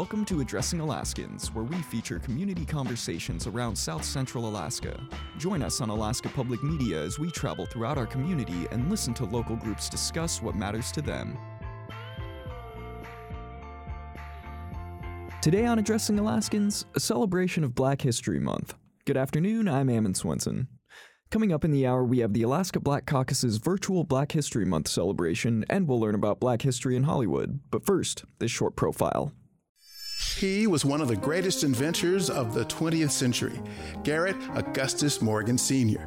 Welcome to Addressing Alaskans, where we feature community conversations around South Central Alaska. Join us on Alaska Public Media as we travel throughout our community and listen to local groups discuss what matters to them. Today on Addressing Alaskans, a celebration of Black History Month. Good afternoon, I'm Ammon Swenson. Coming up in the hour, we have the Alaska Black Caucus's virtual Black History Month celebration, and we'll learn about Black history in Hollywood. But first, this short profile. He was one of the greatest inventors of the 20th century, Garrett Augustus Morgan Sr.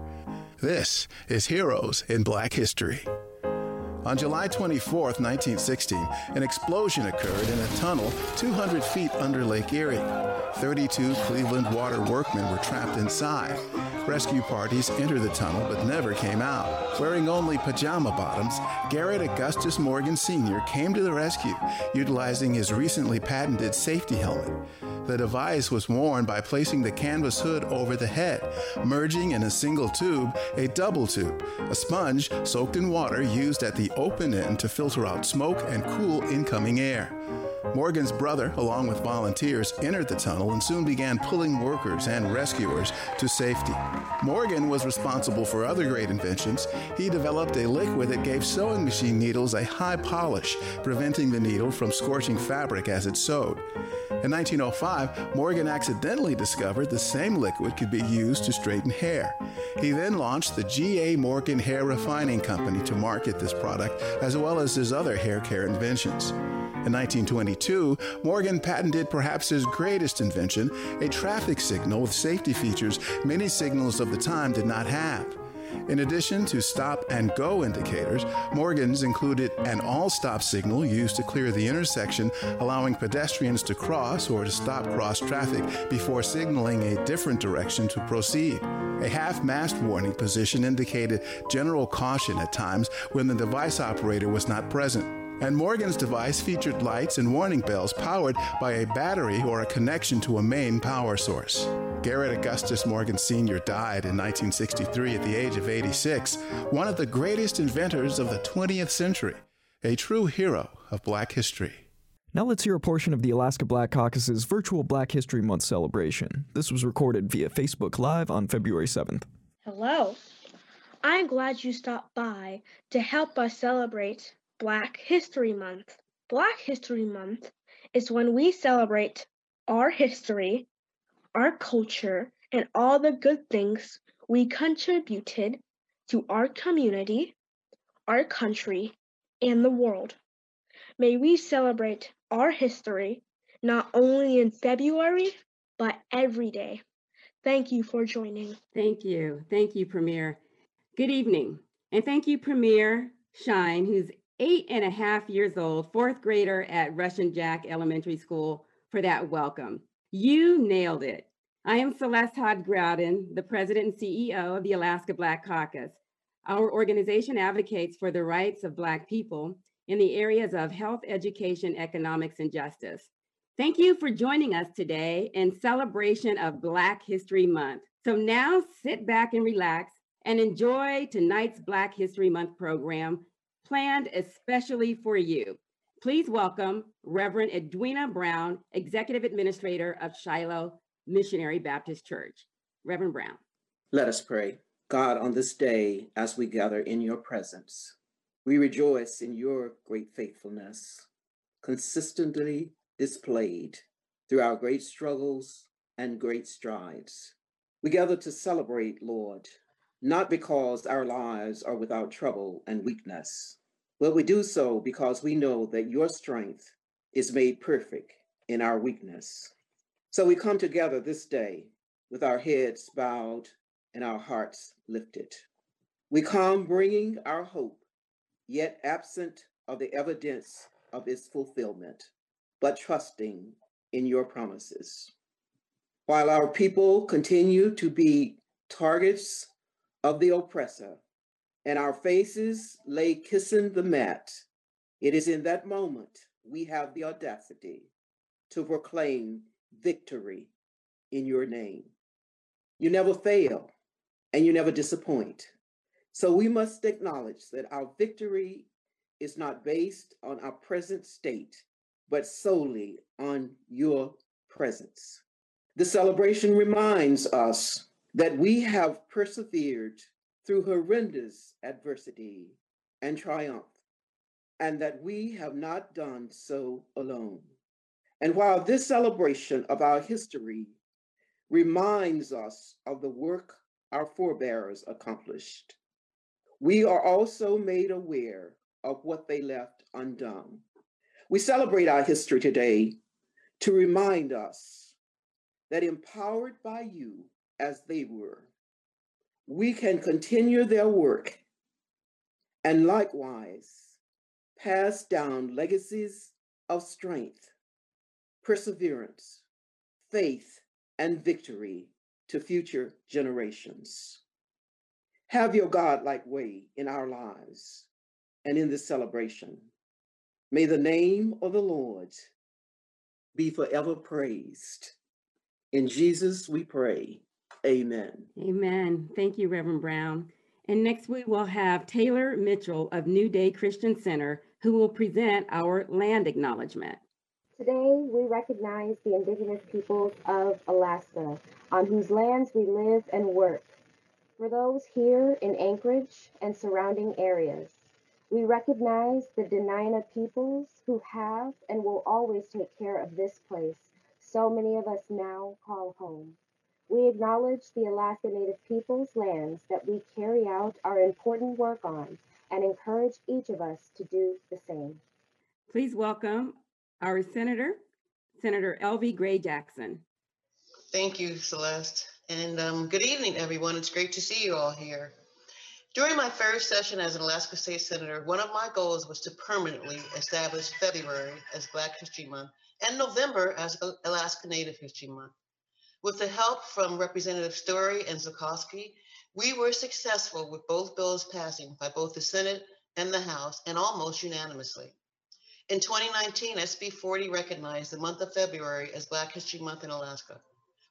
This is Heroes in Black History. On July 24, 1916, an explosion occurred in a tunnel 200 feet under Lake Erie. 32 Cleveland water workmen were trapped inside. Rescue parties entered the tunnel but never came out. Wearing only pajama bottoms, Garrett Augustus Morgan Sr. came to the rescue, utilizing his recently patented safety helmet. The device was worn by placing the canvas hood over the head, merging in a single tube a double tube, a sponge soaked in water used at the open end to filter out smoke and cool incoming air. Morgan's brother, along with volunteers, entered the tunnel and soon began pulling workers and rescuers to safety. Morgan was responsible for other great inventions. He developed a liquid that gave sewing machine needles a high polish, preventing the needle from scorching fabric as it sewed. In 1905, Morgan accidentally discovered the same liquid could be used to straighten hair. He then launched the G.A. Morgan Hair Refining Company to market this product, as well as his other hair care inventions. In 1922, Morgan patented perhaps his greatest invention, a traffic signal with safety features many signals of the time did not have. In addition to stop and go indicators, Morgan's included an all stop signal used to clear the intersection, allowing pedestrians to cross or to stop cross traffic before signaling a different direction to proceed. A half mast warning position indicated general caution at times when the device operator was not present and Morgan's device featured lights and warning bells powered by a battery or a connection to a main power source. Garrett Augustus Morgan Sr. died in 1963 at the age of 86, one of the greatest inventors of the 20th century, a true hero of black history. Now let's hear a portion of the Alaska Black Caucus's virtual Black History Month celebration. This was recorded via Facebook Live on February 7th. Hello. I'm glad you stopped by to help us celebrate Black History Month. Black History Month is when we celebrate our history, our culture, and all the good things we contributed to our community, our country, and the world. May we celebrate our history not only in February, but every day. Thank you for joining. Thank you. Thank you, Premier. Good evening. And thank you, Premier Shine, who's eight and a half years old, fourth grader at Russian Jack Elementary School, for that welcome. You nailed it. I am Celeste Hodge Growden, the president and CEO of the Alaska Black Caucus. Our organization advocates for the rights of Black people in the areas of health, education, economics, and justice. Thank you for joining us today in celebration of Black History Month. So now sit back and relax and enjoy tonight's Black History Month program planned especially for you. Please welcome Reverend Edwina Brown, Executive Administrator of Shiloh Missionary Baptist Church. Reverend Brown. Let us pray. God, on this day, as we gather in your presence, we rejoice in your great faithfulness, consistently displayed through our great struggles and great strides. We gather to celebrate, Lord, not because our lives are without trouble and weakness, but we do so because we know that your strength is made perfect in our weakness. So we come together this day with our heads bowed and our hearts lifted. We come bringing our hope, yet absent of the evidence of its fulfillment, but trusting in your promises. While our people continue to be targets of the oppressor, and our faces lay kissing the mat, it is in that moment we have the audacity to proclaim victory in your name. You never fail and you never disappoint. So we must acknowledge that our victory is not based on our present state, but solely on your presence. The celebration reminds us that we have persevered through horrendous adversity and triumph, and that we have not done so alone. And while this celebration of our history reminds us of the work our forebears accomplished, we are also made aware of what they left undone. We celebrate our history today to remind us that empowered by you as they were, we can continue their work and likewise pass down legacies of strength, perseverance, faith, and victory to future generations. Have your God-like way in our lives and in this celebration. May the name of the Lord be forever praised. In Jesus we pray. Amen. Amen. Thank you, Reverend Brown. And next we will have Taylor Mitchell of New Day Christian Center, who will present our land acknowledgement. Today, we recognize the indigenous peoples of Alaska, on whose lands we live and work. For those here in Anchorage and surrounding areas, we recognize the Dena'ina peoples who have and will always take care of this place so many of us now call home. We acknowledge the Alaska Native peoples' lands that we carry out our important work on and encourage each of us to do the same. Please welcome our Senator, Senator Elvi Gray Jackson. Thank you, Celeste. And um, good evening, everyone. It's great to see you all here. During my first session as an Alaska State Senator, one of my goals was to permanently establish February as Black History Month and November as Alaska Native History Month. With the help from Representative Story and Zulkosky, we were successful with both bills passing by both the Senate and the House and almost unanimously. In 2019, SB 40 recognized the month of February as Black History Month in Alaska.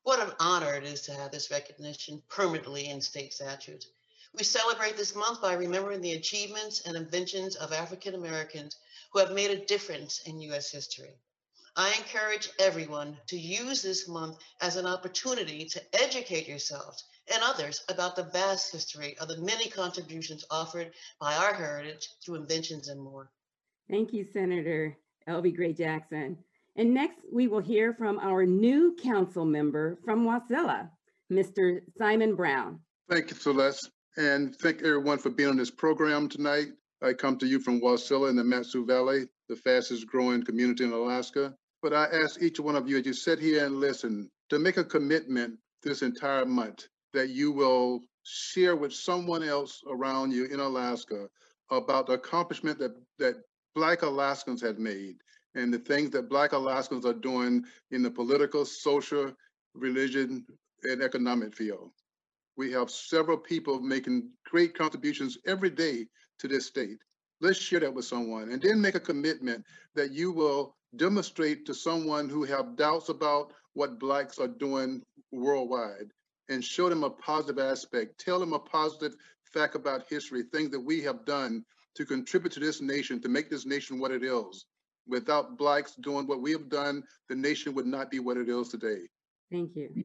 What an honor it is to have this recognition permanently in state statutes. We celebrate this month by remembering the achievements and inventions of African Americans who have made a difference in U.S. history. I encourage everyone to use this month as an opportunity to educate yourselves and others about the vast history of the many contributions offered by our heritage through inventions and more. Thank you, Senator Elvi Gray Jackson. And next, we will hear from our new council member from Wasilla, Mr. Simon Brown. Thank you, Celeste. And thank everyone for being on this program tonight. I come to you from Wasilla in the Mat-Su Valley, the fastest growing community in Alaska. But I ask each one of you as you sit here and listen to make a commitment this entire month that you will share with someone else around you in Alaska about the accomplishment that, that Black Alaskans have made and the things that Black Alaskans are doing in the political, social, religion, and economic field. We have several people making great contributions every day to this state. Let's share that with someone and then make a commitment that you will demonstrate to someone who have doubts about what Blacks are doing worldwide and show them a positive aspect. Tell them a positive fact about history, things that we have done to contribute to this nation, to make this nation what it is. Without Blacks doing what we have done, the nation would not be what it is today. Thank you.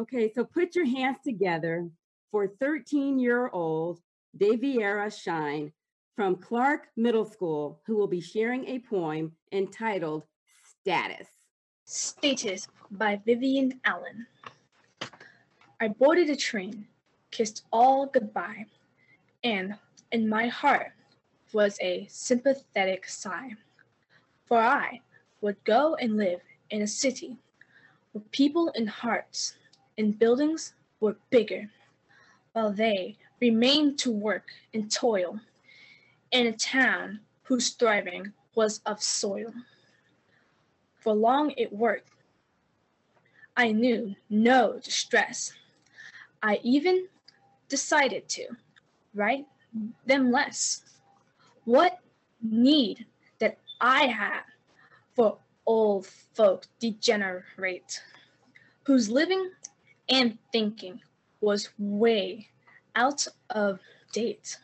Okay, so put your hands together for 13 year old Daviera Shine from Clark Middle School, who will be sharing a poem entitled Status. Status by Vivian Allen. I boarded a train, kissed all goodbye, and in my heart was a sympathetic sigh. For I would go and live in a city where people and hearts and buildings were bigger, while they remained to work and toil in a town whose thriving was of soil. For long it worked. I knew no distress. I even decided to write them less. What need that I had for old folk degenerate, whose living and thinking was way out of date.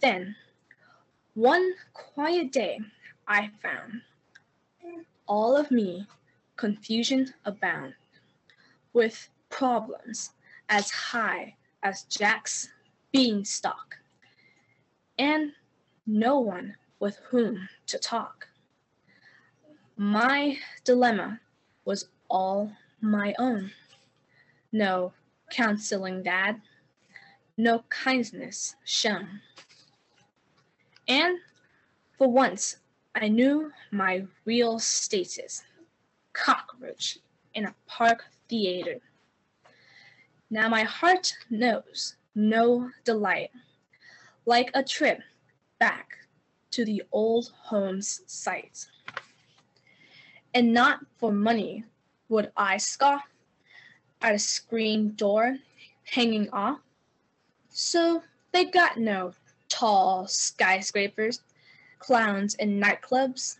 Then, one quiet day, I found all of me confusion abound, with problems as high as Jack's beanstalk, and no one with whom to talk. My dilemma was all my own. No counseling dad, no kindness shown. And for once, I knew my real status cockroach in a park theater. Now my heart knows no delight, like a trip back to the old home's site. And not for money would I scoff at a screen door hanging off. So they got no tall skyscrapers, clowns in nightclubs,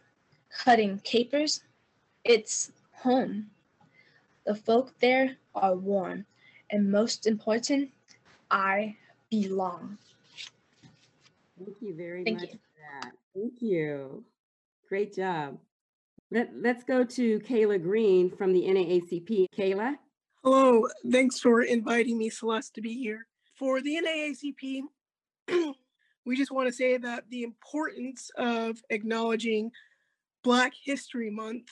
cutting capers. It's home. The folk there are warm, and most important, I belong. Thank you very Thank much you. for that. Thank you. Great job. Let, let's go to Kayla Green from the NAACP. Kayla? Hello, thanks for inviting me, Celeste, to be here. For the NAACP, we just want to say that the importance of acknowledging Black History Month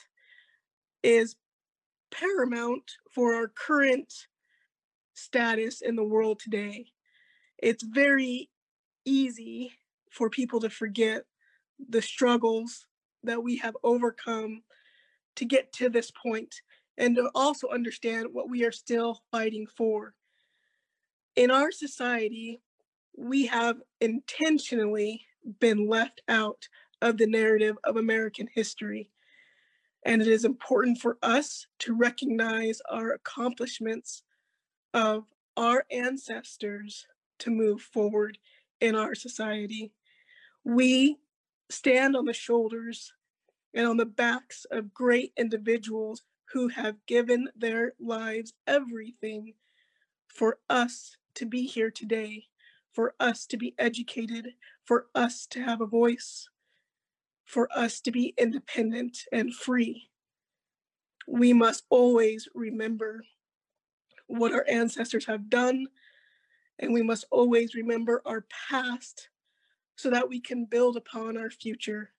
is paramount for our current status in the world today. It's very easy for people to forget the struggles that we have overcome to get to this point and to also understand what we are still fighting for. In our society, we have intentionally been left out of the narrative of American history. And it is important for us to recognize our accomplishments of our ancestors to move forward in our society. We stand on the shoulders and on the backs of great individuals who have given their lives everything for us to be here today, for us to be educated, for us to have a voice, for us to be independent and free. We must always remember what our ancestors have done, and we must always remember our past so that we can build upon our future.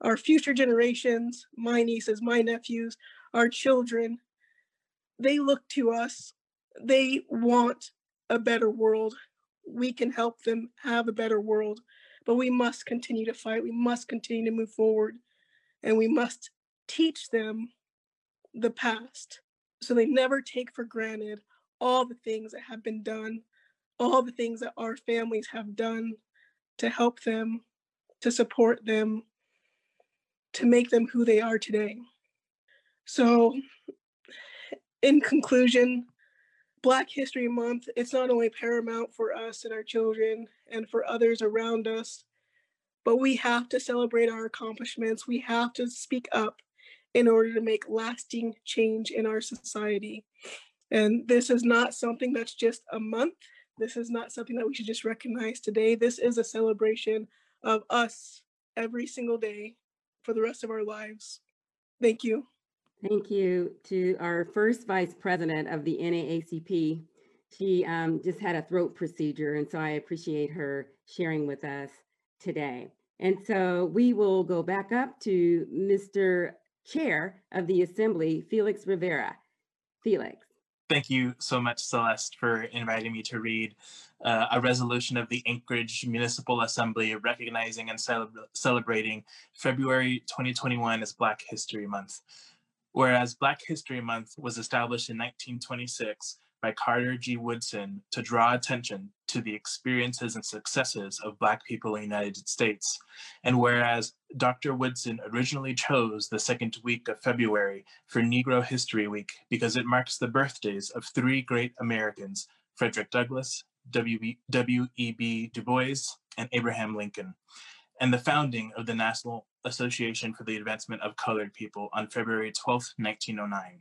Our future generations, my nieces, my nephews, our children, they look to us. They want a better world. We can help them have a better world, but we must continue to fight. We must continue to move forward, and we must teach them the past so they never take for granted all the things that have been done, all the things that our families have done to help them, to support them, to make them who they are today. So, in conclusion, Black History Month, it's not only paramount for us and our children and for others around us, but we have to celebrate our accomplishments. We have to speak up in order to make lasting change in our society. And this is not something that's just a month. This is not something that we should just recognize today. This is a celebration of us every single day for the rest of our lives. Thank you. Thank you to our first vice president of the NAACP. She um, just had a throat procedure, and so I appreciate her sharing with us today. And so we will go back up to Mr. Chair of the Assembly, Felix Rivera. Felix. Thank you so much, Celeste, for inviting me to read uh, a resolution of the Anchorage Municipal Assembly recognizing and celebra- celebrating February 2021 as Black History Month. Whereas Black History Month was established in 1926 by Carter G. Woodson to draw attention to the experiences and successes of Black people in the United States. And whereas Dr. Woodson originally chose the second week of February for Negro History Week because it marks the birthdays of three great Americans Frederick Douglass, W.E.B. Du Bois, and Abraham Lincoln, and the founding of the National Association for the Advancement of Colored People on February 12, 1909.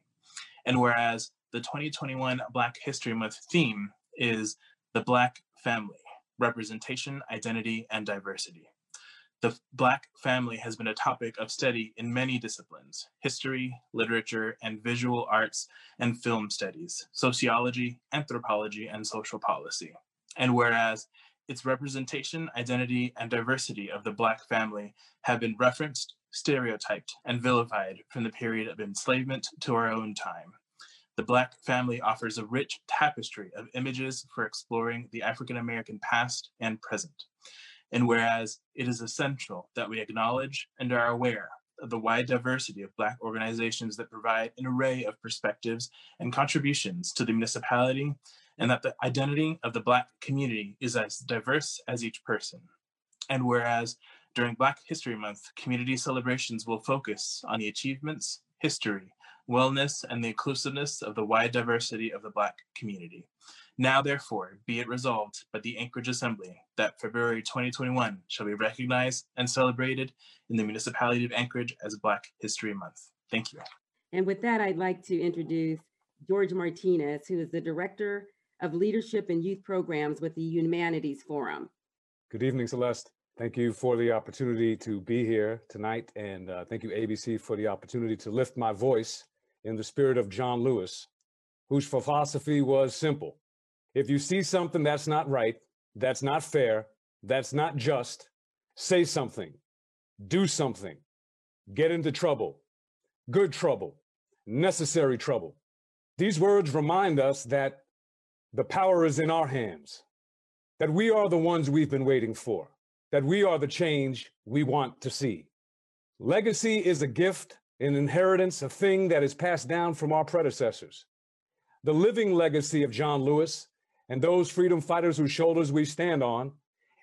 And whereas the 2021 Black History Month theme is the Black family, representation, identity, and diversity. the Black family has been a topic of study in many disciplines history, literature, and visual arts and film studies, sociology, anthropology, and social policy. And whereas its representation, identity, and diversity of the Black family have been referenced, stereotyped, and vilified from the period of enslavement to our own time. The Black family offers a rich tapestry of images for exploring the African American past and present. And whereas it is essential that we acknowledge and are aware of the wide diversity of Black organizations that provide an array of perspectives and contributions to the municipality, and that the identity of the Black community is as diverse as each person. And whereas during Black History Month, community celebrations will focus on the achievements, history, wellness, and the inclusiveness of the wide diversity of the Black community. Now, therefore, be it resolved by the Anchorage Assembly that February 2021 shall be recognized and celebrated in the municipality of Anchorage as Black History Month. Thank you. And with that, I'd like to introduce George Martinez, who is the Director of Leadership and Youth Programs with the Humanities Forum. Good evening, Celeste. Thank you for the opportunity to be here tonight, and uh, thank you, ABC, for the opportunity to lift my voice in the spirit of John Lewis, whose philosophy was simple if you see something that's not right, that's not fair, that's not just, say something, do something, get into trouble, good trouble, necessary trouble. These words remind us that the power is in our hands, that we are the ones we've been waiting for, that we are the change we want to see. Legacy is a gift, an inheritance, a thing that is passed down from our predecessors. The living legacy of John Lewis and those freedom fighters whose shoulders we stand on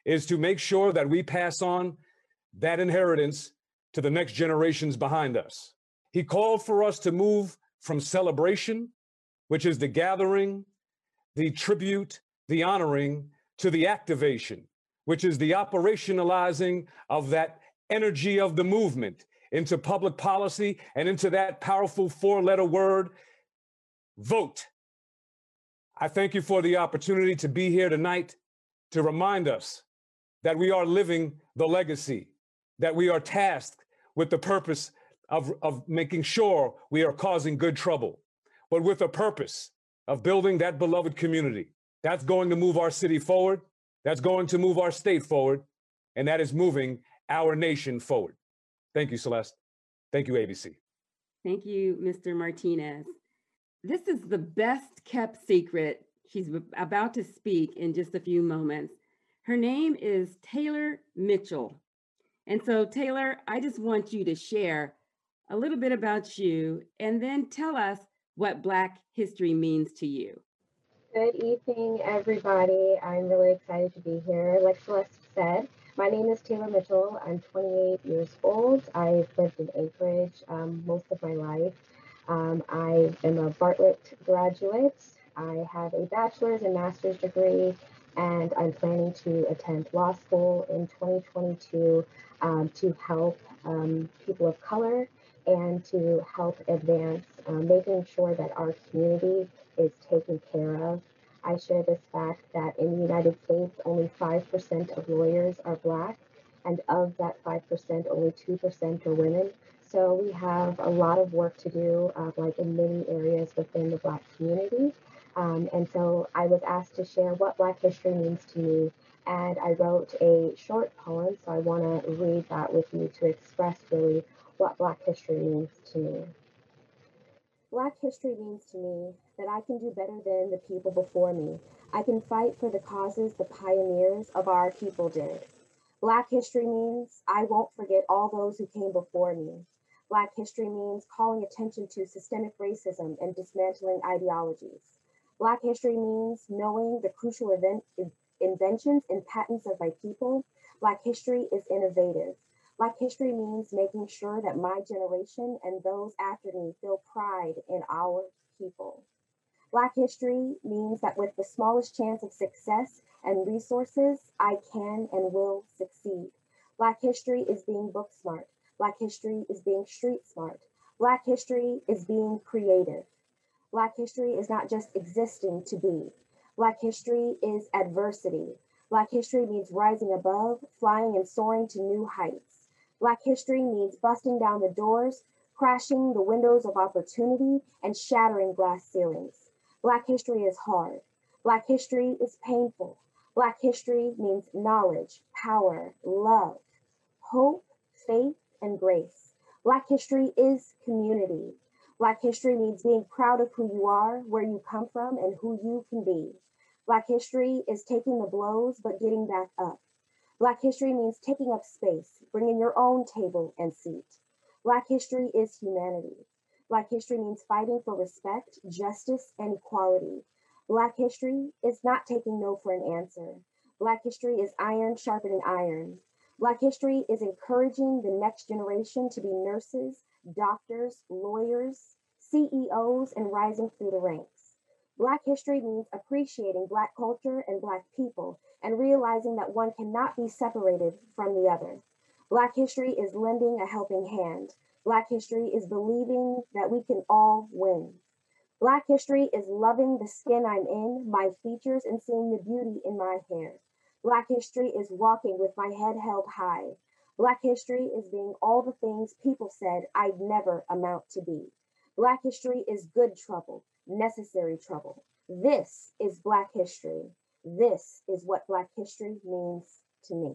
is to make sure that we pass on that inheritance to the next generations behind us. He called for us to move from celebration, which is the gathering, the tribute, the honoring, to the activation, which is the operationalizing of that energy of the movement into public policy and into that powerful four letter word vote. I thank you for the opportunity to be here tonight to remind us that we are living the legacy, that we are tasked with the purpose of, of making sure we are causing good trouble, but with a purpose of building that beloved community. That's going to move our city forward, that's going to move our state forward, and that is moving our nation forward. Thank you, Celeste. Thank you, ABC. Thank you, Mr. Martinez. This is the best kept secret. She's about to speak in just a few moments. Her name is Taylor Mitchell. And so, Taylor, I just want you to share a little bit about you and then tell us what Black history means to you. Good evening, everybody. I'm really excited to be here. Like Celeste said, my name is Taylor Mitchell. I'm 28 years old. I've lived in Anchorage um, most of my life. Um, I am a Bartlett graduate. I have a bachelor's and master's degree, and I'm planning to attend law school in 2022 um, to help um, people of color and to help advance um, making sure that our community is taken care of. I share this fact that in the United States, only 5% of lawyers are Black, and of that 5%, only 2% are women. So we have a lot of work to do, uh, like in many areas within the Black community. Um, and so I was asked to share what Black history means to me. And I wrote a short poem, so I want to read that with you to express really what Black history means to me. Black history means to me that I can do better than the people before me. I can fight for the causes the pioneers of our people did. Black history means I won't forget all those who came before me. Black history means calling attention to systemic racism and dismantling ideologies. Black history means knowing the crucial event, inventions and patents of my people. Black history is innovative. Black history means making sure that my generation and those after me feel pride in our people. Black history means that with the smallest chance of success and resources, I can and will succeed. Black history is being book smart. Black history is being street smart. Black history is being creative. Black history is not just existing to be. Black history is adversity. Black history means rising above, flying and soaring to new heights. Black history means busting down the doors, crashing the windows of opportunity, and shattering glass ceilings. Black history is hard. Black history is painful. Black history means knowledge, power, love, hope, faith, and grace. Black history is community. Black history means being proud of who you are, where you come from, and who you can be. Black history is taking the blows but getting back up. Black history means taking up space, bringing your own table and seat. Black history is humanity. Black history means fighting for respect, justice, and equality. Black history is not taking no for an answer. Black history is iron sharpening iron. Black history is encouraging the next generation to be nurses, doctors, lawyers, CEOs, and rising through the ranks. Black history means appreciating Black culture and Black people and realizing that one cannot be separated from the other. Black history is lending a helping hand. Black history is believing that we can all win. Black history is loving the skin I'm in, my features, and seeing the beauty in my hair. Black history is walking with my head held high. Black history is being all the things people said I'd never amount to be. Black history is good trouble, necessary trouble. This is Black history. This is what Black history means to me.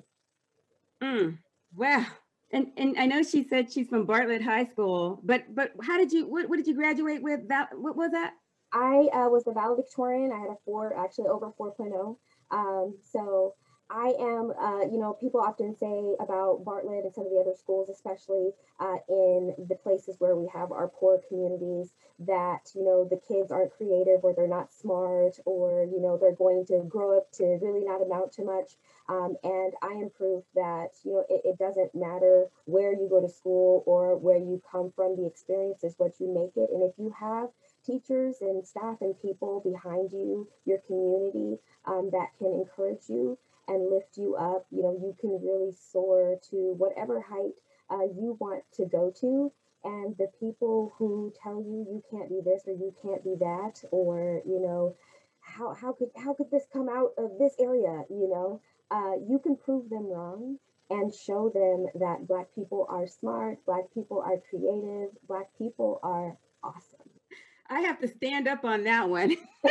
Mm, wow. And and I know she said she's from Bartlett High School, but but how did you what, what did you graduate with? That what was that? I uh, was the valedictorian. I had a four, actually over 4.0. Um, so I am, uh, you know, people often say about Bartlett and some of the other schools, especially uh, in the places where we have our poor communities, that, you know, the kids aren't creative or they're not smart or, you know, they're going to grow up to really not amount to much. Um, and I am proof that, you know, it, it doesn't matter where you go to school or where you come from, the experience is what you make it. And if you have teachers and staff and people behind you, your community um, that can encourage you, and lift you up. You know, you can really soar to whatever height uh, you want to go to. And the people who tell you you can't be this or you can't be that, or you know, how how could how could this come out of this area? You know, uh, you can prove them wrong and show them that Black people are smart, Black people are creative, Black people are awesome. I have to stand up on that one.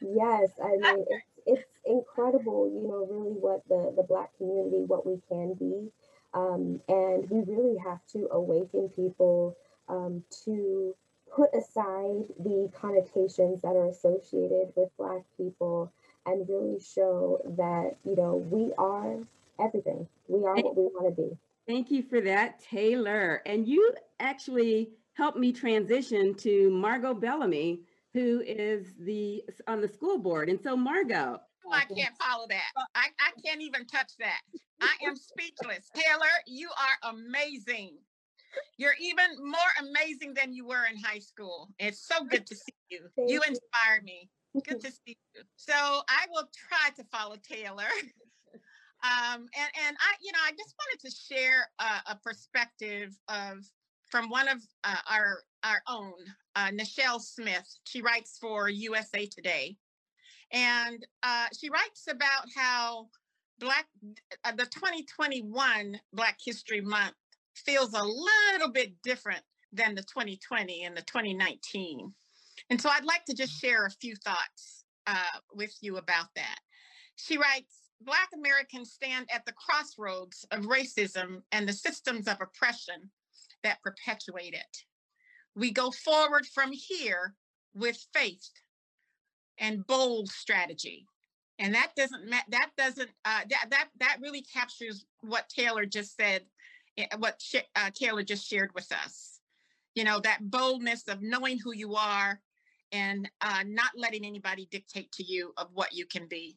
yes, I mean it's it's incredible, you know, really what the, the Black community, what we can be. Um, and we really have to awaken people um, to put aside the connotations that are associated with Black people and really show that, you know, we are everything. We are what we want to be. Thank you for that, Taylor. And you actually helped me transition to Margo Bellamy, who is the on the school board. And so Margo. I can't follow that. I, I can't even touch that. I am speechless. Taylor, you are amazing. You're even more amazing than you were in high school. It's so good to see you. You inspire me. Good to see you. So I will try to follow Taylor. Um, and and I, you know, I just wanted to share a, a perspective of from one of uh, our our own, uh, Nichelle Smith. She writes for USA Today, and uh, she writes about how Black uh, the 2021 Black History Month feels a little bit different than the 2020 and the 2019. And so I'd like to just share a few thoughts uh, with you about that. She writes Black Americans stand at the crossroads of racism and the systems of oppression that perpetuate it. We go forward from here with faith and bold strategy. And that doesn't that doesn't uh, that that that really captures what Taylor just said, eh, what uh, Taylor just shared with us. You know that boldness of knowing who you are and uh, not letting anybody dictate to you of what you can be.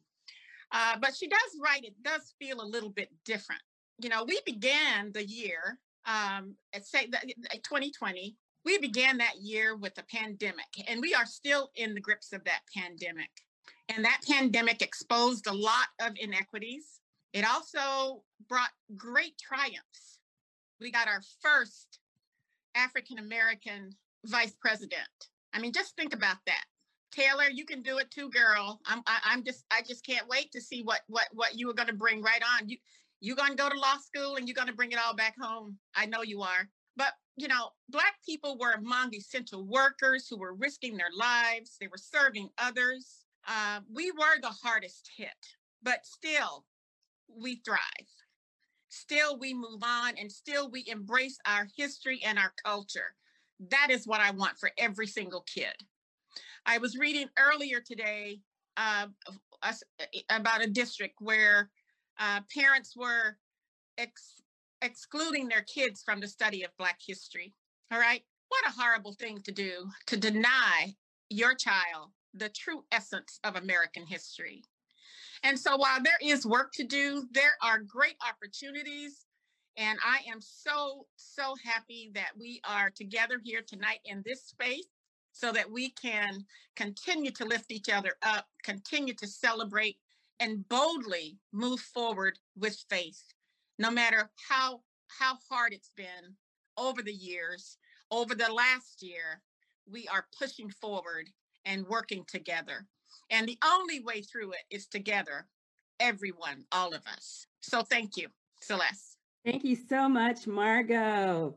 Uh, but she does write it does feel a little bit different. You know, we began the year um, at say 2020 we began that year with a pandemic, and we are still in the grips of that pandemic. And that pandemic exposed a lot of inequities. It also brought great triumphs. We got our first African American vice president. I mean, just think about that. Taylor, you can do it too, girl. I'm I, I'm just I just can't wait to see what what what you are going to bring right on. You you're going to go to law school and you're going to bring it all back home. I know you are. But you know, black people were among essential workers who were risking their lives. They were serving others. Uh, we were the hardest hit, but still, we thrive. Still, we move on, and still, we embrace our history and our culture. That is what I want for every single kid. I was reading earlier today uh, about a district where uh, parents were ex- excluding their kids from the study of Black history. All right. What a horrible thing to do to deny your child the true essence of American history. And so while there is work to do, there are great opportunities. And I am so, so happy that we are together here tonight in this space so that we can continue to lift each other up, continue to celebrate, and boldly move forward with faith, no matter how, how hard it's been over the years, over the last year, we are pushing forward and working together. And the only way through it is together, everyone, all of us. So thank you, Celeste. Thank you so much, Margo.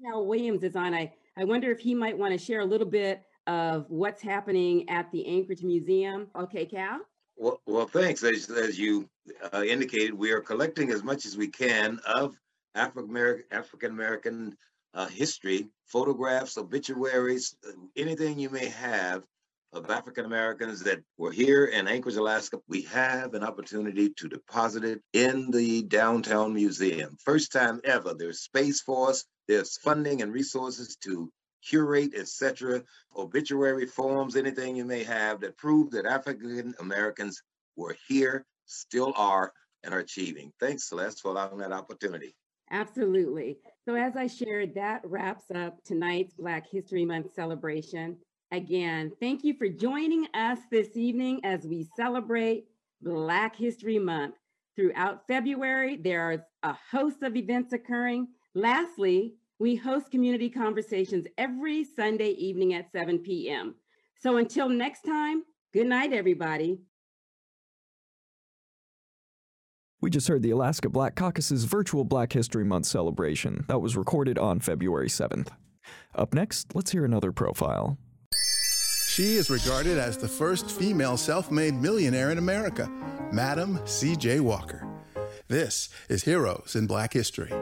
Now Williams is on. I, I wonder if he might want to share a little bit of what's happening at the Anchorage Museum. Okay, Cal? Well, well thanks. As, as you uh, indicated, we are collecting as much as we can of African American uh, history, photographs, obituaries, uh, anything you may have of African Americans that were here in Anchorage, Alaska, we have an opportunity to deposit it in the downtown museum. First time ever. There's space for us. There's funding and resources to curate, etc. Obituary forms, anything you may have that prove that African Americans were here, still are, and are achieving. Thanks, Celeste, for allowing that opportunity. Absolutely. So, as I shared, that wraps up tonight's Black History Month celebration. Again, thank you for joining us this evening as we celebrate Black History Month. Throughout February, there are a host of events occurring. Lastly, we host community conversations every Sunday evening at 7 p.m. So until next time, good night, everybody. We just heard the Alaska Black Caucus's virtual Black History Month celebration that was recorded on February 7th. Up next, let's hear another profile. She is regarded as the first female self made millionaire in America, Madam C.J. Walker. This is Heroes in Black History.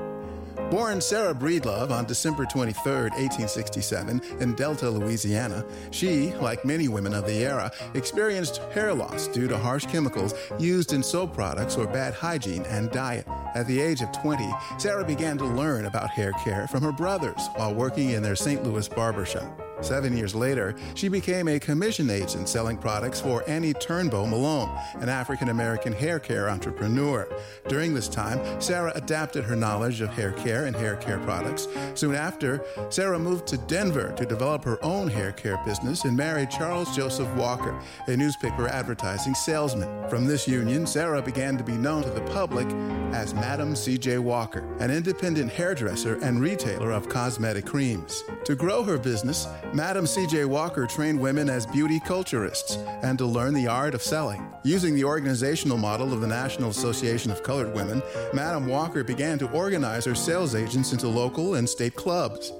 Born Sarah Breedlove on December 23, 1867, in Delta, Louisiana, she, like many women of the era, experienced hair loss due to harsh chemicals used in soap products or bad hygiene and diet. At the age of 20, Sarah began to learn about hair care from her brothers while working in their St. Louis barbershop. Seven years later, she became a commission agent selling products for Annie Turnbo Malone, an African American hair care entrepreneur. During this time, Sarah adapted her knowledge of hair care and hair care products. Soon after, Sarah moved to Denver to develop her own hair care business and married Charles Joseph Walker, a newspaper advertising salesman. From this union, Sarah began to be known to the public as Madam C.J. Walker, an independent hairdresser and retailer of cosmetic creams. To grow her business, Madam C.J. Walker trained women as beauty culturists and to learn the art of selling. Using the organizational model of the National Association of Colored Women, Madam Walker began to organize her sales agents into local and state clubs.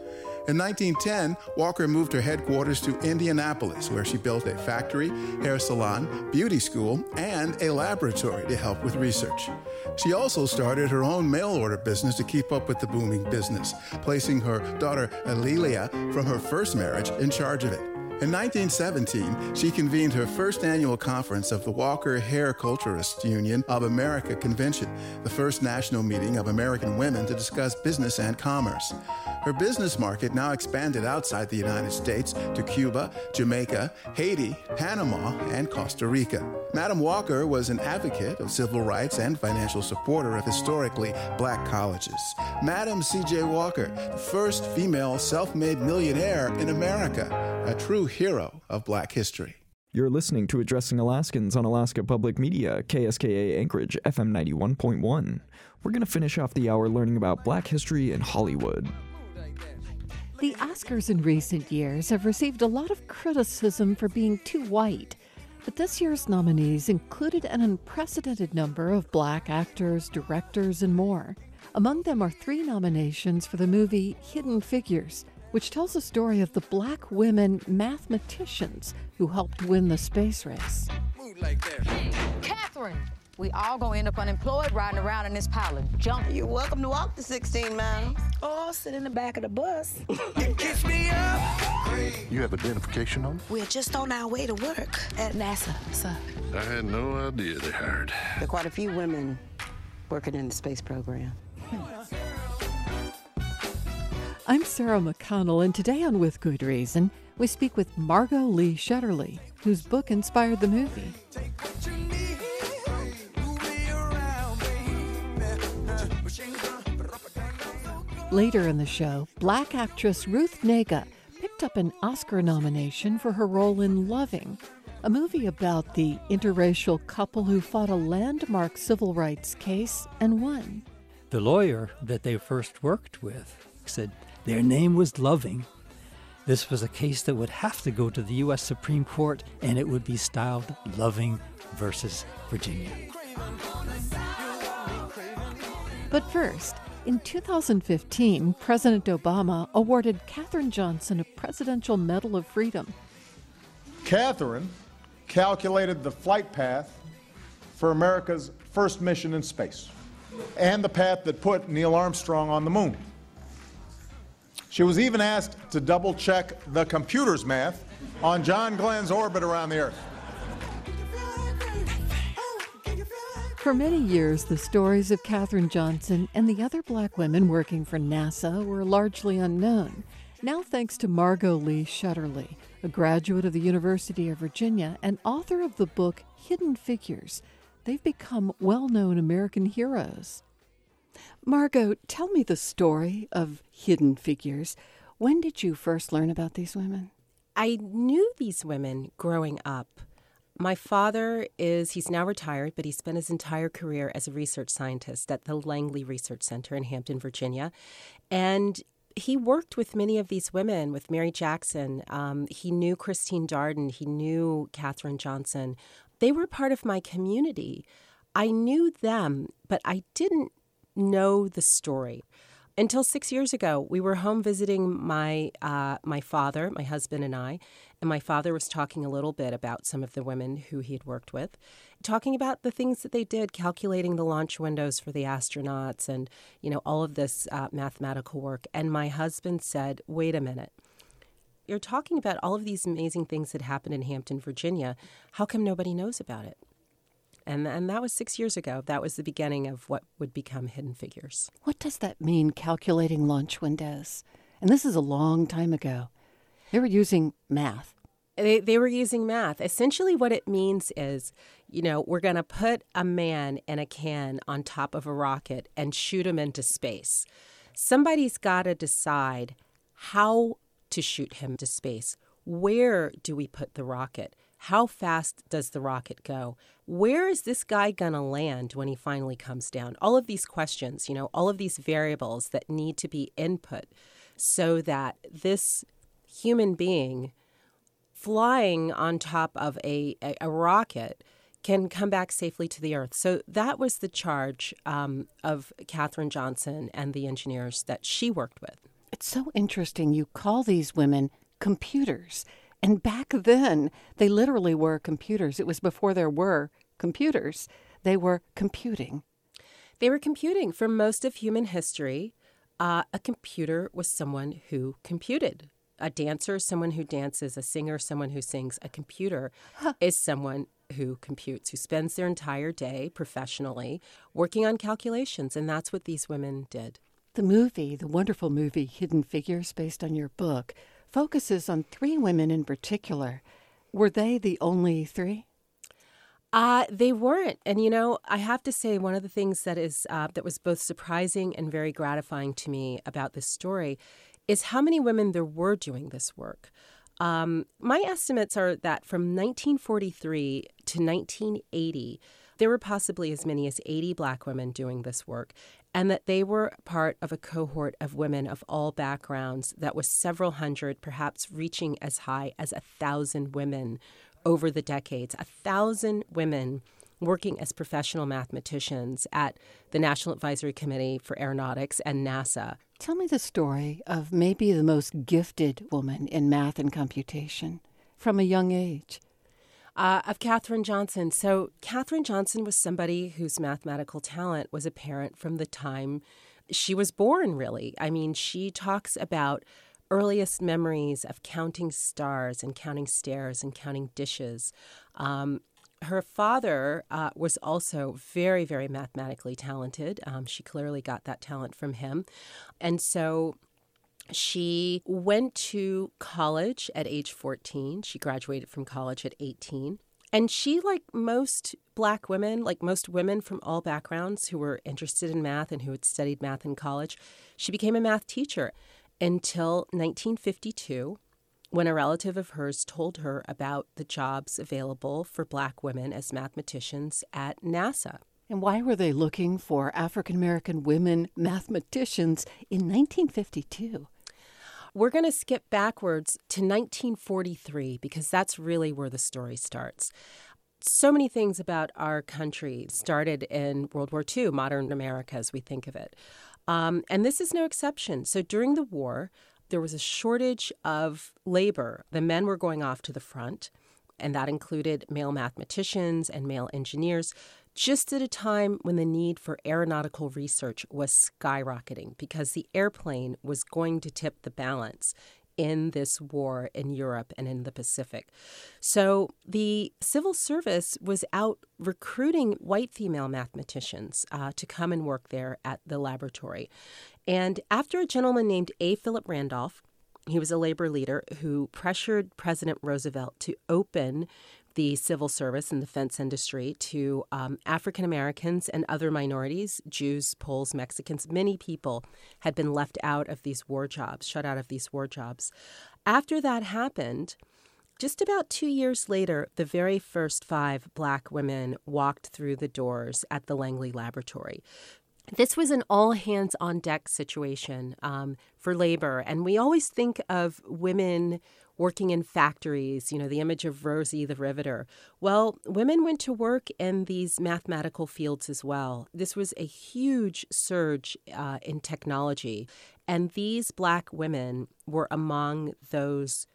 In 1910, Walker moved her headquarters to Indianapolis, where she built a factory, hair salon, beauty school, and a laboratory to help with research. She also started her own mail order business to keep up with the booming business, placing her daughter A'Lelia from her first marriage in charge of it. In 1917, she convened her first annual conference of the Walker Hair Culturists Union of America Convention, the first national meeting of American women to discuss business and commerce. Her business market now expanded outside the United States to Cuba, Jamaica, Haiti, Panama, and Costa Rica. Madam Walker was an advocate of civil rights and financial supporter of historically black colleges. Madam C.J. Walker, the first female self made millionaire in America, a true hero of black history. You're listening to Addressing Alaskans on Alaska Public Media, KSKA Anchorage, FM 91.1. We're going to finish off the hour learning about black history in Hollywood. The Oscars in recent years have received a lot of criticism for being too white. But this year's nominees included an unprecedented number of black actors, directors, and more. Among them are three nominations for the movie Hidden Figures, which tells the story of the black women mathematicians who helped win the space race. Katherine, we all gonna end up unemployed riding around in this pile of junk. You're welcome to walk the 16 miles. Or sit in the back of the bus. You have identification on? We're just on our way to work at NASA, sir. I had no idea they hired. There are quite a few women working in the space program. I'm Sarah McConnell, and today on With Good Reason, we speak with Margot Lee Shetterly, whose book inspired the movie. Later in the show, black actress Ruth Negga picked up an Oscar nomination for her role in Loving, a movie about the interracial couple who fought a landmark civil rights case and won. The lawyer that they first worked with said their name was Loving. This was a case that would have to go to the U.S. Supreme Court, and it would be styled Loving versus Virginia. But first, in 2015, President Obama awarded Katherine Johnson a Presidential Medal of Freedom. Katherine calculated the flight path for America's first mission in space and the path that put Neil Armstrong on the moon. She was even asked to double check the computer's math on John Glenn's orbit around the Earth. For many years, the stories of Katherine Johnson and the other black women working for NASA were largely unknown. Now, thanks to Margot Lee Shetterly, a graduate of the University of Virginia and author of the book Hidden Figures, they've become well known American heroes. Margot, tell me the story of Hidden Figures. When did you first learn about these women? I knew these women growing up. My father is, he's now retired, but he spent his entire career as a research scientist at the Langley Research Center in Hampton, Virginia. And he worked with many of these women, with Mary Jackson. Um, he knew Christine Darden. He knew Katherine Johnson. They were part of my community. I knew them, but I didn't know the story until six years ago, we were home visiting my uh, my father, my husband, and I, and my father was talking a little bit about some of the women who he had worked with, talking about the things that they did, calculating the launch windows for the astronauts, and you know all of this uh, mathematical work. And my husband said, "Wait a minute." You're talking about all of these amazing things that happened in Hampton, Virginia. How come nobody knows about it? And, and that was six years ago. That was the beginning of what would become Hidden Figures. What does that mean, calculating launch windows? And this is a long time ago. They were using math. They, they were using math. Essentially, what it means is, you know, we're going to put a man in a can on top of a rocket and shoot him into space. Somebody's got to decide how to shoot him to space. Where do we put the rocket? How fast does the rocket go? Where is this guy going to land when he finally comes down? All of these questions, you know, all of these variables that need to be input so that this human being flying on top of a, a, a rocket can come back safely to the earth. So that was the charge um, of Katherine Johnson and the engineers that she worked with. It's so interesting. You call these women computers. And back then, they literally were computers. It was before there were computers, they were computing. They were computing. For most of human history, uh, a computer was someone who computed. A dancer, someone who dances, a singer, someone who sings. A computer huh. is someone who computes, who spends their entire day professionally working on calculations. And that's what these women did. The movie, the wonderful movie Hidden Figures, based on your book, focuses on three women in particular. Were they the only three? Uh, they weren't, and you know, I have to say, one of the things that is uh, that was both surprising and very gratifying to me about this story is how many women there were doing this work. Um, my estimates are that from 1943 to 1980, there were possibly as many as 80 black women doing this work. And that they were part of a cohort of women of all backgrounds that was several hundred, perhaps reaching as high as a thousand women over the decades. A thousand women working as professional mathematicians at the National Advisory Committee for Aeronautics and NASA. Tell me the story of maybe the most gifted woman in math and computation from a young age. Uh, of Katherine Johnson. So, Katherine Johnson was somebody whose mathematical talent was apparent from the time she was born, really. I mean, she talks about earliest memories of counting stars and counting stairs and counting dishes. Um, her father uh, was also very, very mathematically talented. Um, she clearly got that talent from him. And so she went to college at age 14. She graduated from college at 18. And she, like most black women, like most women from all backgrounds who were interested in math and who had studied math in college, she became a math teacher until 1952 when a relative of hers told her about the jobs available for black women as mathematicians at NASA. And why were they looking for African American women mathematicians in 1952? We're going to skip backwards to 1943 because that's really where the story starts. So many things about our country started in World War II, modern America as we think of it. Um, and this is no exception. So during the war, there was a shortage of labor. The men were going off to the front, and that included male mathematicians and male engineers just at a time when the need for aeronautical research was skyrocketing because the airplane was going to tip the balance in this war in Europe and in the Pacific. So the civil service was out recruiting white female mathematicians uh, to come and work there at the laboratory. And after a gentleman named A. Philip Randolph, he was a labor leader who pressured President Roosevelt to open the civil service and defense industry to um, African Americans and other minorities, Jews, Poles, Mexicans. Many people had been left out of these war jobs, shut out of these war jobs. After that happened, just about two years later, the very first five black women walked through the doors at the Langley Laboratory. This was an all hands on deck situation um, for labor. And we always think of women working in factories, you know, the image of Rosie the Riveter. Well, women went to work in these mathematical fields as well. This was a huge surge uh, in technology. And these black women were among those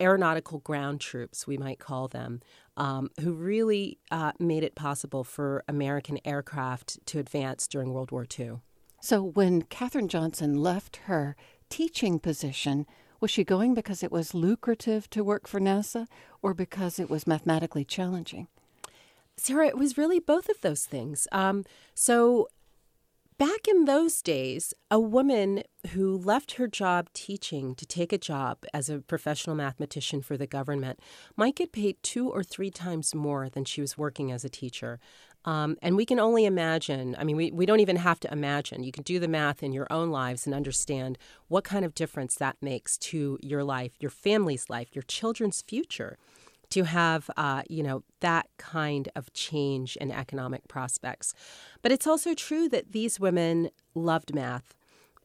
aeronautical ground troops, we might call them, um, who really uh, made it possible for American aircraft to advance during World War II. So when Katherine Johnson left her teaching position, was she going because it was lucrative to work for NASA or because it was mathematically challenging? Sarah, it was really both of those things. Um, so, back in those days, a woman who left her job teaching to take a job as a professional mathematician for the government might get paid two or three times more than she was working as a teacher. Um, and we can only imagine, I mean, we, we don't even have to imagine. You can do the math in your own lives and understand what kind of difference that makes to your life, your family's life, your children's future to have, uh, you know, that kind of change in economic prospects. But it's also true that these women loved math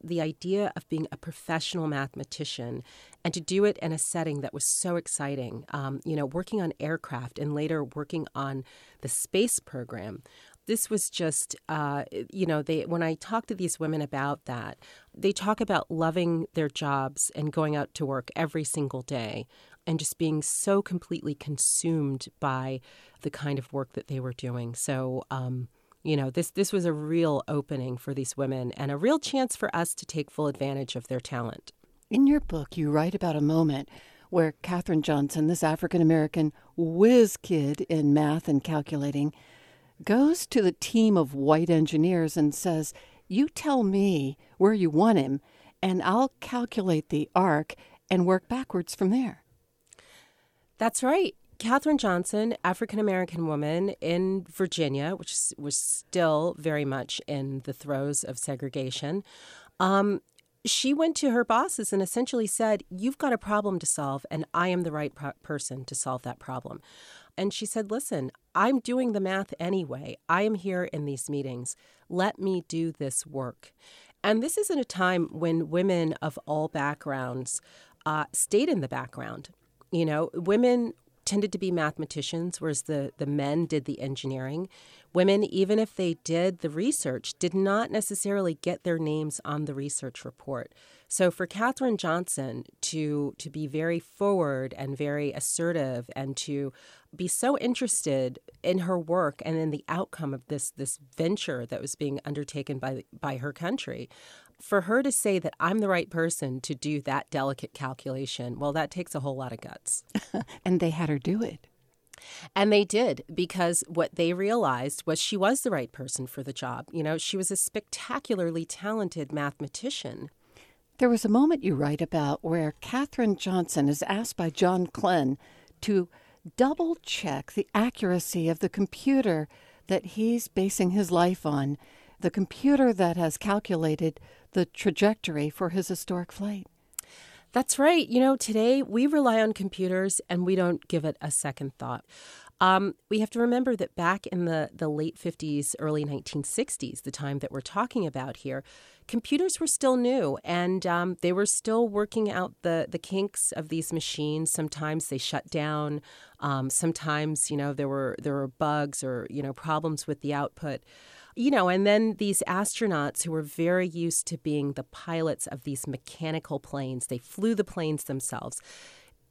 the idea of being a professional mathematician and to do it in a setting that was so exciting, um, you know, working on aircraft and later working on the space program. This was just, uh, you know, they when I talk to these women about that, they talk about loving their jobs and going out to work every single day and just being so completely consumed by the kind of work that they were doing. So, um, you know this this was a real opening for these women and a real chance for us to take full advantage of their talent. In your book you write about a moment where katherine johnson this african american whiz kid in math and calculating goes to the team of white engineers and says you tell me where you want him and i'll calculate the arc and work backwards from there. That's right Katherine Johnson, African American woman in Virginia, which was still very much in the throes of segregation, um, she went to her bosses and essentially said, You've got a problem to solve, and I am the right pro- person to solve that problem. And she said, Listen, I'm doing the math anyway. I am here in these meetings. Let me do this work. And this isn't a time when women of all backgrounds uh, stayed in the background. You know, women tended to be mathematicians, whereas the, the men did the engineering. Women, even if they did the research, did not necessarily get their names on the research report. So for Katherine Johnson to to be very forward and very assertive and to be so interested in her work and in the outcome of this this venture that was being undertaken by by her country, for her to say that I'm the right person to do that delicate calculation, well, that takes a whole lot of guts. and they had her do it. And they did because what they realized was she was the right person for the job. You know, she was a spectacularly talented mathematician. There was a moment you write about where Katherine Johnson is asked by John Glenn to double check the accuracy of the computer that he's basing his life on, the computer that has calculated the trajectory for his historic flight. That's right. You know, today we rely on computers and we don't give it a second thought. Um, we have to remember that back in the, the late 50s, early 1960s, the time that we're talking about here, computers were still new and um, they were still working out the, the kinks of these machines. Sometimes they shut down. Um, sometimes, you know, there were there were bugs or you know problems with the output. You know, and then these astronauts who were very used to being the pilots of these mechanical planes, they flew the planes themselves.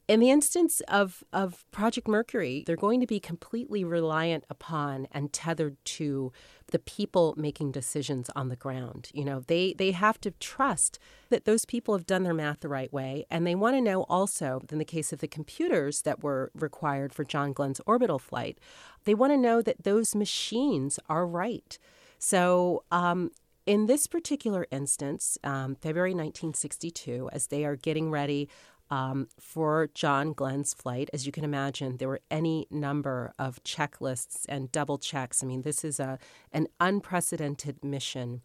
In the instance of, of Project Mercury, they're going to be completely reliant upon and tethered to the people making decisions on the ground. You know, they, they have to trust that those people have done their math the right way. And they want to know also, in the case of the computers that were required for John Glenn's orbital flight, they want to know that those machines are right. So, um, in this particular instance, um, February 1962, as they are getting ready um, for John Glenn's flight. As you can imagine, there were any number of checklists and double checks. I mean, this is a an unprecedented mission.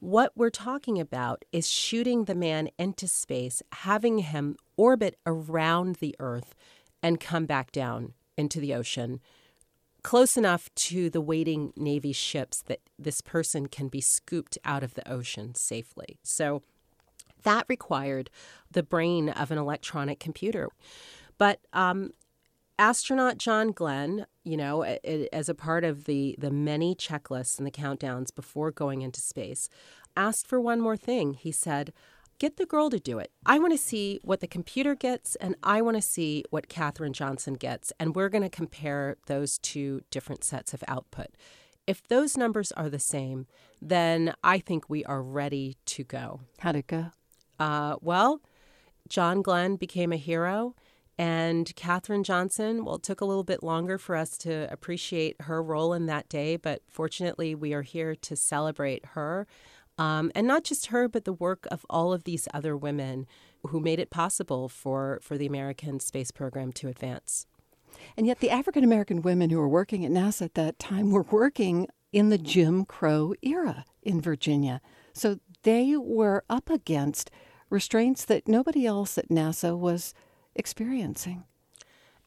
What we're talking about is shooting the man into space, having him orbit around the Earth and come back down into the ocean, close enough to the waiting Navy ships that this person can be scooped out of the ocean safely. So that required the brain of an electronic computer. But um, astronaut John Glenn, you know, as a part of the the many checklists and the countdowns before going into space, asked for one more thing. He said, "Get the girl to do it. I want to see what the computer gets, and I want to see what Katherine Johnson gets, and we're going to compare those two different sets of output." If those numbers are the same, then I think we are ready to go. How'd it go? Uh, well, John Glenn became a hero, and Katherine Johnson, well, it took a little bit longer for us to appreciate her role in that day, but fortunately, we are here to celebrate her. Um, and not just her, but the work of all of these other women who made it possible for, for the American space program to advance. And yet, the African American women who were working at NASA at that time were working in the Jim Crow era in Virginia. So they were up against restraints that nobody else at NASA was experiencing.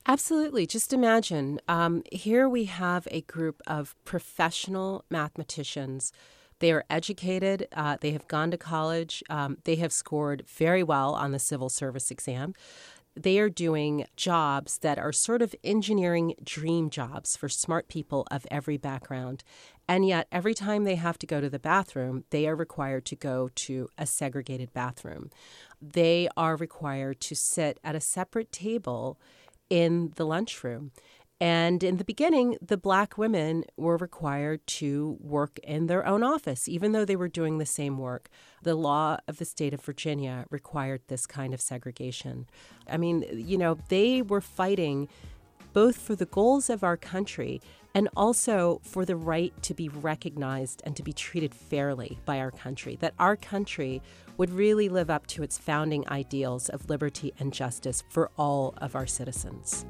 Absolutely. Just imagine um, here we have a group of professional mathematicians. They are educated, uh, they have gone to college, um, they have scored very well on the civil service exam they are doing jobs that are sort of engineering dream jobs for smart people of every background. And yet, every time they have to go to the bathroom, they are required to go to a segregated bathroom. They are required to sit at a separate table in the lunchroom. And in the beginning, the black women were required to work in their own office, even though they were doing the same work. The law of the state of Virginia required this kind of segregation. I mean, you know, they were fighting both for the goals of our country and also for the right to be recognized and to be treated fairly by our country, that our country would really live up to its founding ideals of liberty and justice for all of our citizens.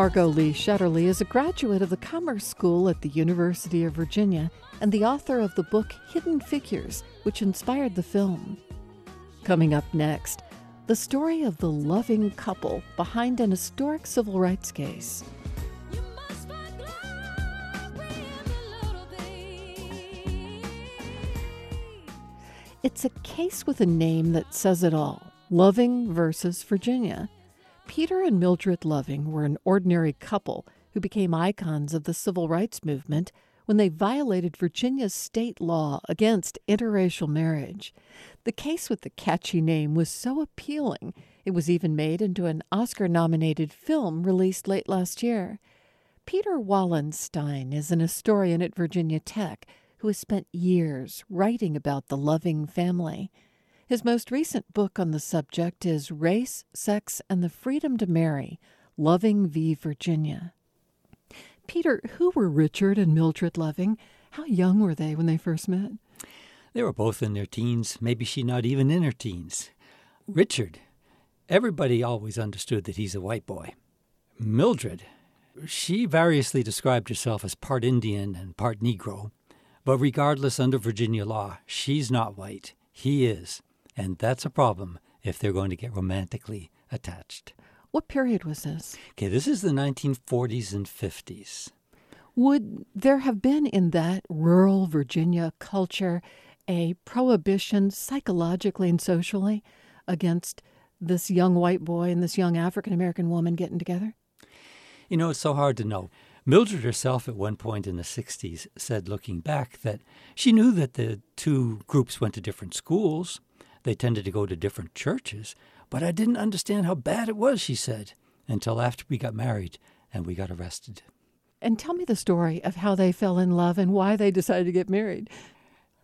Margot Lee Shetterly is a graduate of the Commerce School at the University of Virginia and the author of the book Hidden Figures, which inspired the film. Coming up next, the story of the loving couple behind an historic civil rights case. It's a case with a name that says it all Loving versus Virginia. Peter and Mildred Loving were an ordinary couple who became icons of the civil rights movement when they violated Virginia's state law against interracial marriage. The case with the catchy name was so appealing, it was even made into an Oscar nominated film released late last year. Peter Wallenstein is an historian at Virginia Tech who has spent years writing about the Loving family. His most recent book on the subject is Race, Sex, and the Freedom to Marry Loving v. Virginia. Peter, who were Richard and Mildred Loving? How young were they when they first met? They were both in their teens, maybe she not even in her teens. Richard, everybody always understood that he's a white boy. Mildred, she variously described herself as part Indian and part Negro. But regardless, under Virginia law, she's not white. He is. And that's a problem if they're going to get romantically attached. What period was this? Okay, this is the 1940s and 50s. Would there have been in that rural Virginia culture a prohibition psychologically and socially against this young white boy and this young African American woman getting together? You know, it's so hard to know. Mildred herself, at one point in the 60s, said, looking back, that she knew that the two groups went to different schools. They tended to go to different churches. But I didn't understand how bad it was, she said, until after we got married and we got arrested. And tell me the story of how they fell in love and why they decided to get married.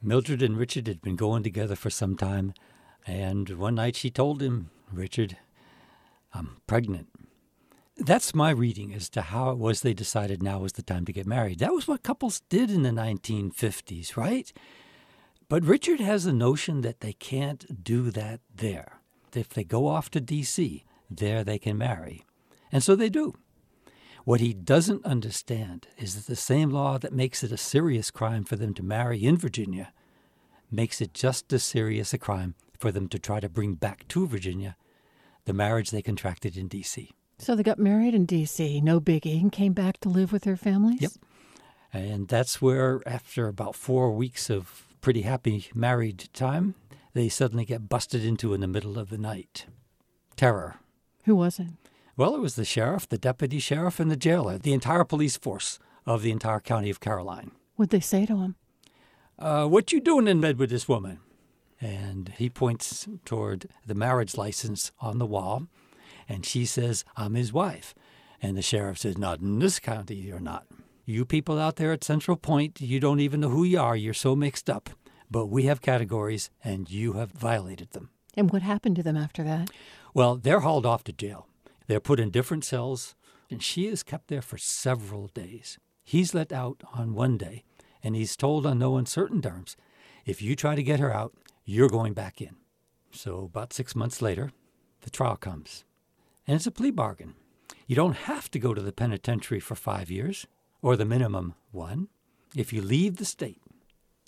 Mildred and Richard had been going together for some time, and one night she told him, Richard, I'm pregnant. That's my reading as to how it was they decided now was the time to get married. That was what couples did in the 1950s, right? But Richard has a notion that they can't do that there. If they go off to D.C., there they can marry. And so they do. What he doesn't understand is that the same law that makes it a serious crime for them to marry in Virginia makes it just as serious a crime for them to try to bring back to Virginia the marriage they contracted in D.C. So they got married in D.C., no biggie, and came back to live with their families? Yep. And that's where, after about four weeks of pretty happy married time, they suddenly get busted into in the middle of the night. Terror. Who was it? Well, it was the sheriff, the deputy sheriff, and the jailer, the entire police force of the entire county of Caroline. What'd they say to him? Uh, what you doing in bed with this woman? And he points toward the marriage license on the wall, and she says, I'm his wife. And the sheriff says, Not in this county, you're not. You people out there at Central Point, you don't even know who you are. You're so mixed up. But we have categories, and you have violated them. And what happened to them after that? Well, they're hauled off to jail. They're put in different cells, and she is kept there for several days. He's let out on one day, and he's told on no uncertain terms if you try to get her out, you're going back in. So, about six months later, the trial comes. And it's a plea bargain. You don't have to go to the penitentiary for five years, or the minimum one. If you leave the state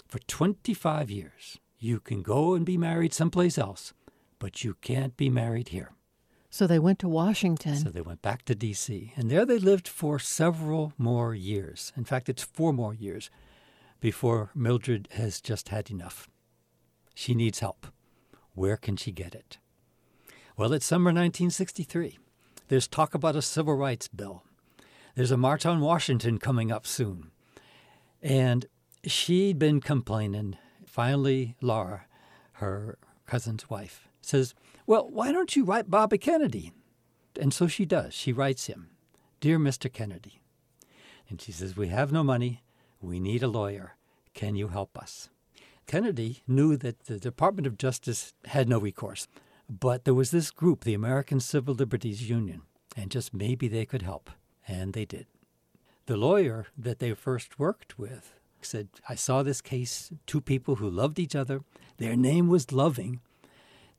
for 25 years, you can go and be married someplace else, but you can't be married here. So they went to Washington. So they went back to D.C., and there they lived for several more years. In fact, it's four more years before Mildred has just had enough. She needs help. Where can she get it? Well, it's summer 1963. There's talk about a civil rights bill. There's a march on Washington coming up soon. And she'd been complaining. Finally, Laura, her cousin's wife, says, Well, why don't you write Bobby Kennedy? And so she does. She writes him, Dear Mr. Kennedy. And she says, We have no money. We need a lawyer. Can you help us? Kennedy knew that the Department of Justice had no recourse, but there was this group, the American Civil Liberties Union, and just maybe they could help. And they did. The lawyer that they first worked with said, I saw this case, two people who loved each other. Their name was Loving.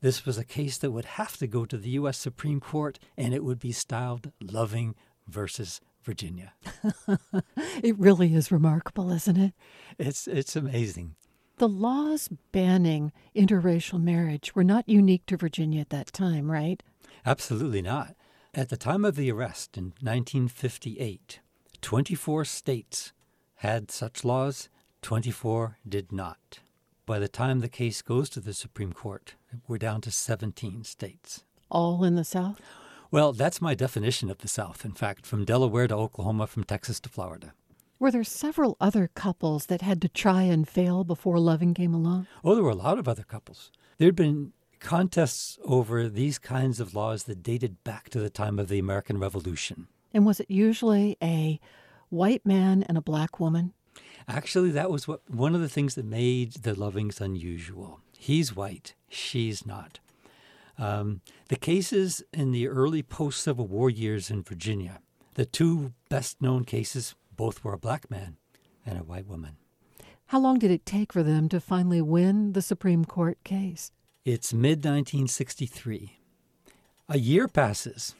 This was a case that would have to go to the U.S. Supreme Court, and it would be styled Loving versus Virginia. it really is remarkable, isn't it? It's it's amazing. The laws banning interracial marriage were not unique to Virginia at that time, right? Absolutely not. At the time of the arrest in 1958, 24 states had such laws, 24 did not. By the time the case goes to the Supreme Court, we're down to 17 states. All in the South? Well, that's my definition of the South, in fact, from Delaware to Oklahoma, from Texas to Florida. Were there several other couples that had to try and fail before Loving came along? Oh, there were a lot of other couples. There'd been contests over these kinds of laws that dated back to the time of the American Revolution. And was it usually a white man and a black woman? Actually, that was what one of the things that made the Lovings unusual. He's white, she's not. Um, the cases in the early post Civil War years in Virginia, the two best known cases, both were a black man and a white woman. How long did it take for them to finally win the Supreme Court case? It's mid 1963. A year passes.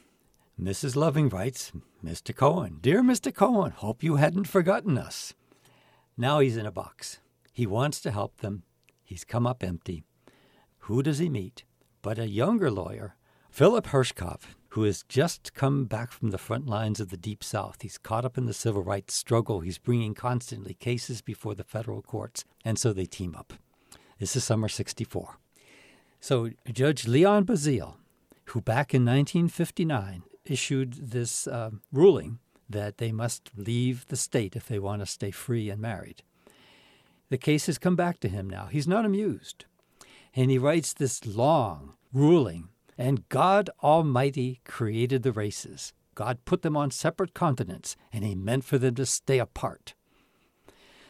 Mrs. Loving writes, Mr. Cohen, dear Mr. Cohen, hope you hadn't forgotten us. Now he's in a box. He wants to help them. He's come up empty. Who does he meet? But a younger lawyer, Philip Hirschkop, who has just come back from the front lines of the Deep South. He's caught up in the civil rights struggle. He's bringing constantly cases before the federal courts, and so they team up. This is summer 64. So Judge Leon Bazile, who back in 1959 issued this uh, ruling that they must leave the state if they want to stay free and married. The case has come back to him now. He's not amused. And he writes this long ruling. And God Almighty created the races. God put them on separate continents, and He meant for them to stay apart.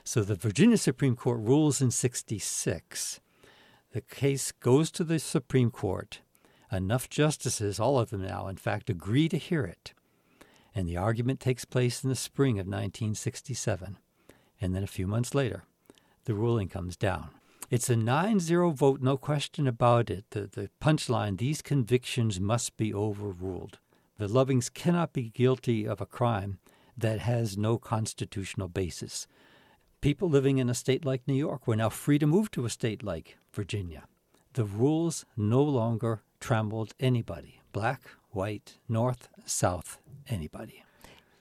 So the Virginia Supreme Court rules in 66. The case goes to the Supreme Court. Enough justices, all of them now, in fact, agree to hear it and the argument takes place in the spring of 1967. And then a few months later, the ruling comes down. It's a 9 0 vote, no question about it. The, the punchline these convictions must be overruled. The Lovings cannot be guilty of a crime that has no constitutional basis. People living in a state like New York were now free to move to a state like Virginia. The rules no longer trammeled anybody, black, white, north, south, anybody.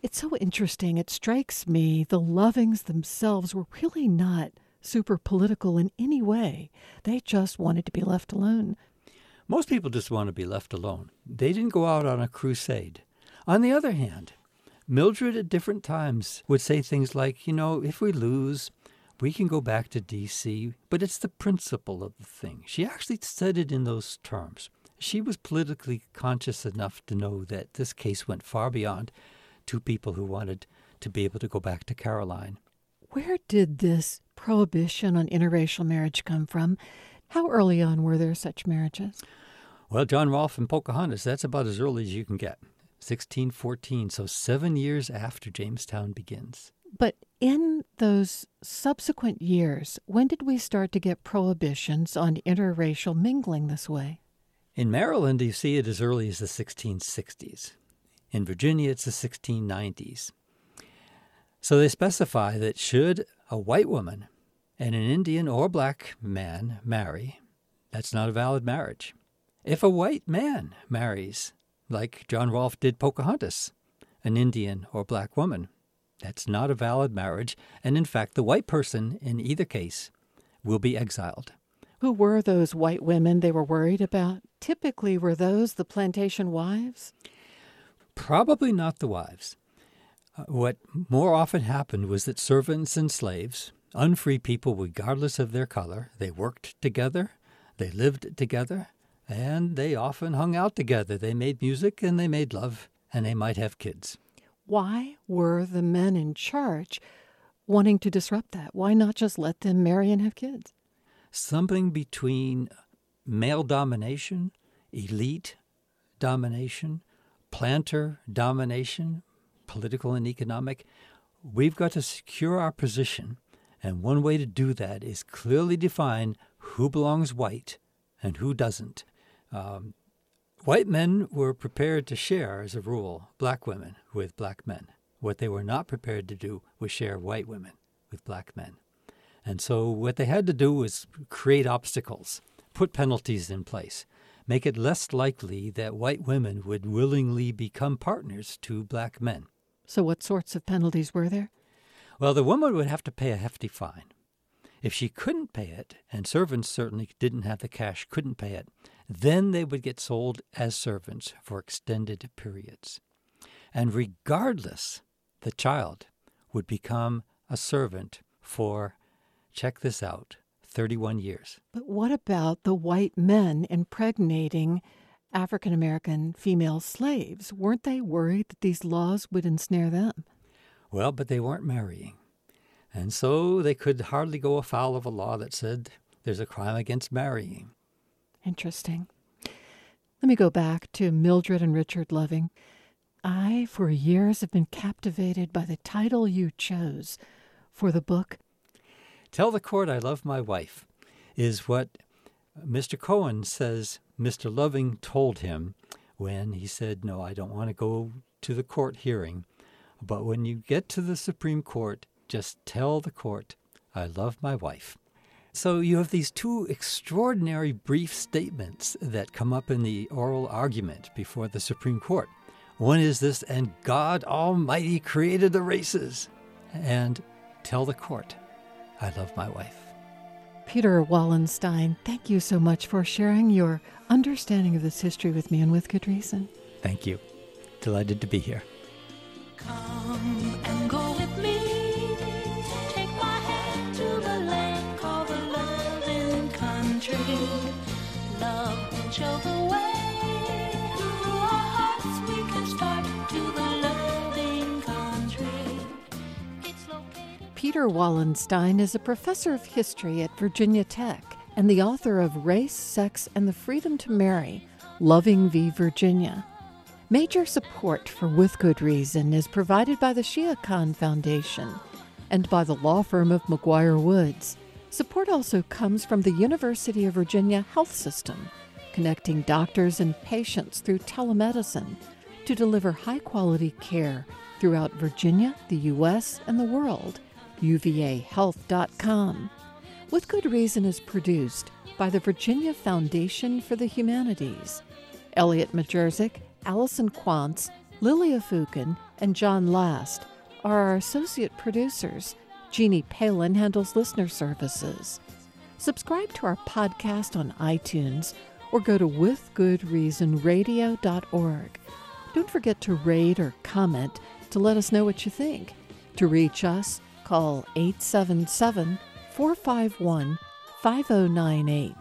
It's so interesting. It strikes me the Lovings themselves were really not super political in any way. They just wanted to be left alone. Most people just want to be left alone. They didn't go out on a crusade. On the other hand, Mildred at different times would say things like, you know, if we lose, we can go back to D.C., but it's the principle of the thing. She actually said it in those terms. She was politically conscious enough to know that this case went far beyond two people who wanted to be able to go back to Caroline. Where did this prohibition on interracial marriage come from? How early on were there such marriages? Well, John Rolfe and Pocahontas, that's about as early as you can get. 1614, so seven years after Jamestown begins. But in those subsequent years, when did we start to get prohibitions on interracial mingling this way? In Maryland, you see it as early as the 1660s. In Virginia, it's the 1690s. So they specify that should a white woman and an Indian or black man marry, that's not a valid marriage. If a white man marries, like John Rolfe did Pocahontas, an Indian or black woman, that's not a valid marriage, and in fact, the white person in either case will be exiled. Who were those white women they were worried about? Typically, were those the plantation wives? Probably not the wives. Uh, what more often happened was that servants and slaves, unfree people regardless of their color, they worked together, they lived together, and they often hung out together. They made music and they made love, and they might have kids. Why were the men in charge wanting to disrupt that? Why not just let them marry and have kids? Something between male domination, elite domination, planter domination, political and economic. We've got to secure our position, and one way to do that is clearly define who belongs white and who doesn't. Um, White men were prepared to share, as a rule, black women with black men. What they were not prepared to do was share white women with black men. And so what they had to do was create obstacles, put penalties in place, make it less likely that white women would willingly become partners to black men. So, what sorts of penalties were there? Well, the woman would have to pay a hefty fine. If she couldn't pay it, and servants certainly didn't have the cash, couldn't pay it, then they would get sold as servants for extended periods. And regardless, the child would become a servant for, check this out, 31 years. But what about the white men impregnating African American female slaves? Weren't they worried that these laws would ensnare them? Well, but they weren't marrying. And so they could hardly go afoul of a law that said there's a crime against marrying. Interesting. Let me go back to Mildred and Richard Loving. I, for years, have been captivated by the title you chose for the book. Tell the court I love my wife is what Mr. Cohen says Mr. Loving told him when he said, No, I don't want to go to the court hearing. But when you get to the Supreme Court, just tell the court, I love my wife. So you have these two extraordinary brief statements that come up in the oral argument before the Supreme Court. One is this, and God Almighty created the races. And tell the court, I love my wife. Peter Wallenstein, thank you so much for sharing your understanding of this history with me and with good reason. Thank you. Delighted to be here. Come Peter Wallenstein is a professor of history at Virginia Tech and the author of Race, Sex, and the Freedom to Marry Loving v. Virginia. Major support for With Good Reason is provided by the Shia Khan Foundation and by the law firm of McGuire Woods. Support also comes from the University of Virginia Health System, connecting doctors and patients through telemedicine to deliver high quality care throughout Virginia, the U.S., and the world. UVAHealth.com. With Good Reason is produced by the Virginia Foundation for the Humanities. Elliot Majerczyk, Allison Quantz, Lilia Fukin, and John Last are our associate producers. Jeannie Palin handles listener services. Subscribe to our podcast on iTunes or go to withgoodreasonradio.org. Don't forget to rate or comment to let us know what you think. To reach us, call 877 451 5098.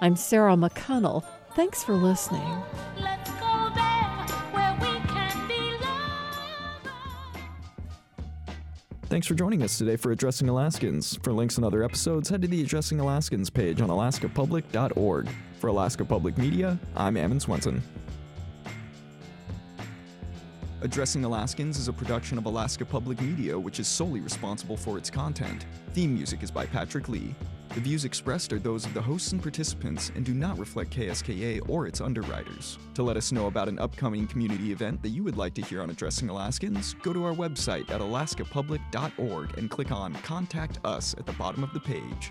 I'm Sarah McConnell. Thanks for listening. Let's go there where we can be loved. Thanks for joining us today for Addressing Alaskans. For links and other episodes, head to the Addressing Alaskans page on alaskapublic.org. For Alaska Public Media, I'm Ammon Swenson. Addressing Alaskans is a production of Alaska Public Media, which is solely responsible for its content. Theme music is by Patrick Lee. The views expressed are those of the hosts and participants and do not reflect KSKA or its underwriters. To let us know about an upcoming community event that you would like to hear on Addressing Alaskans, go to our website at alaskapublic.org and click on Contact Us at the bottom of the page.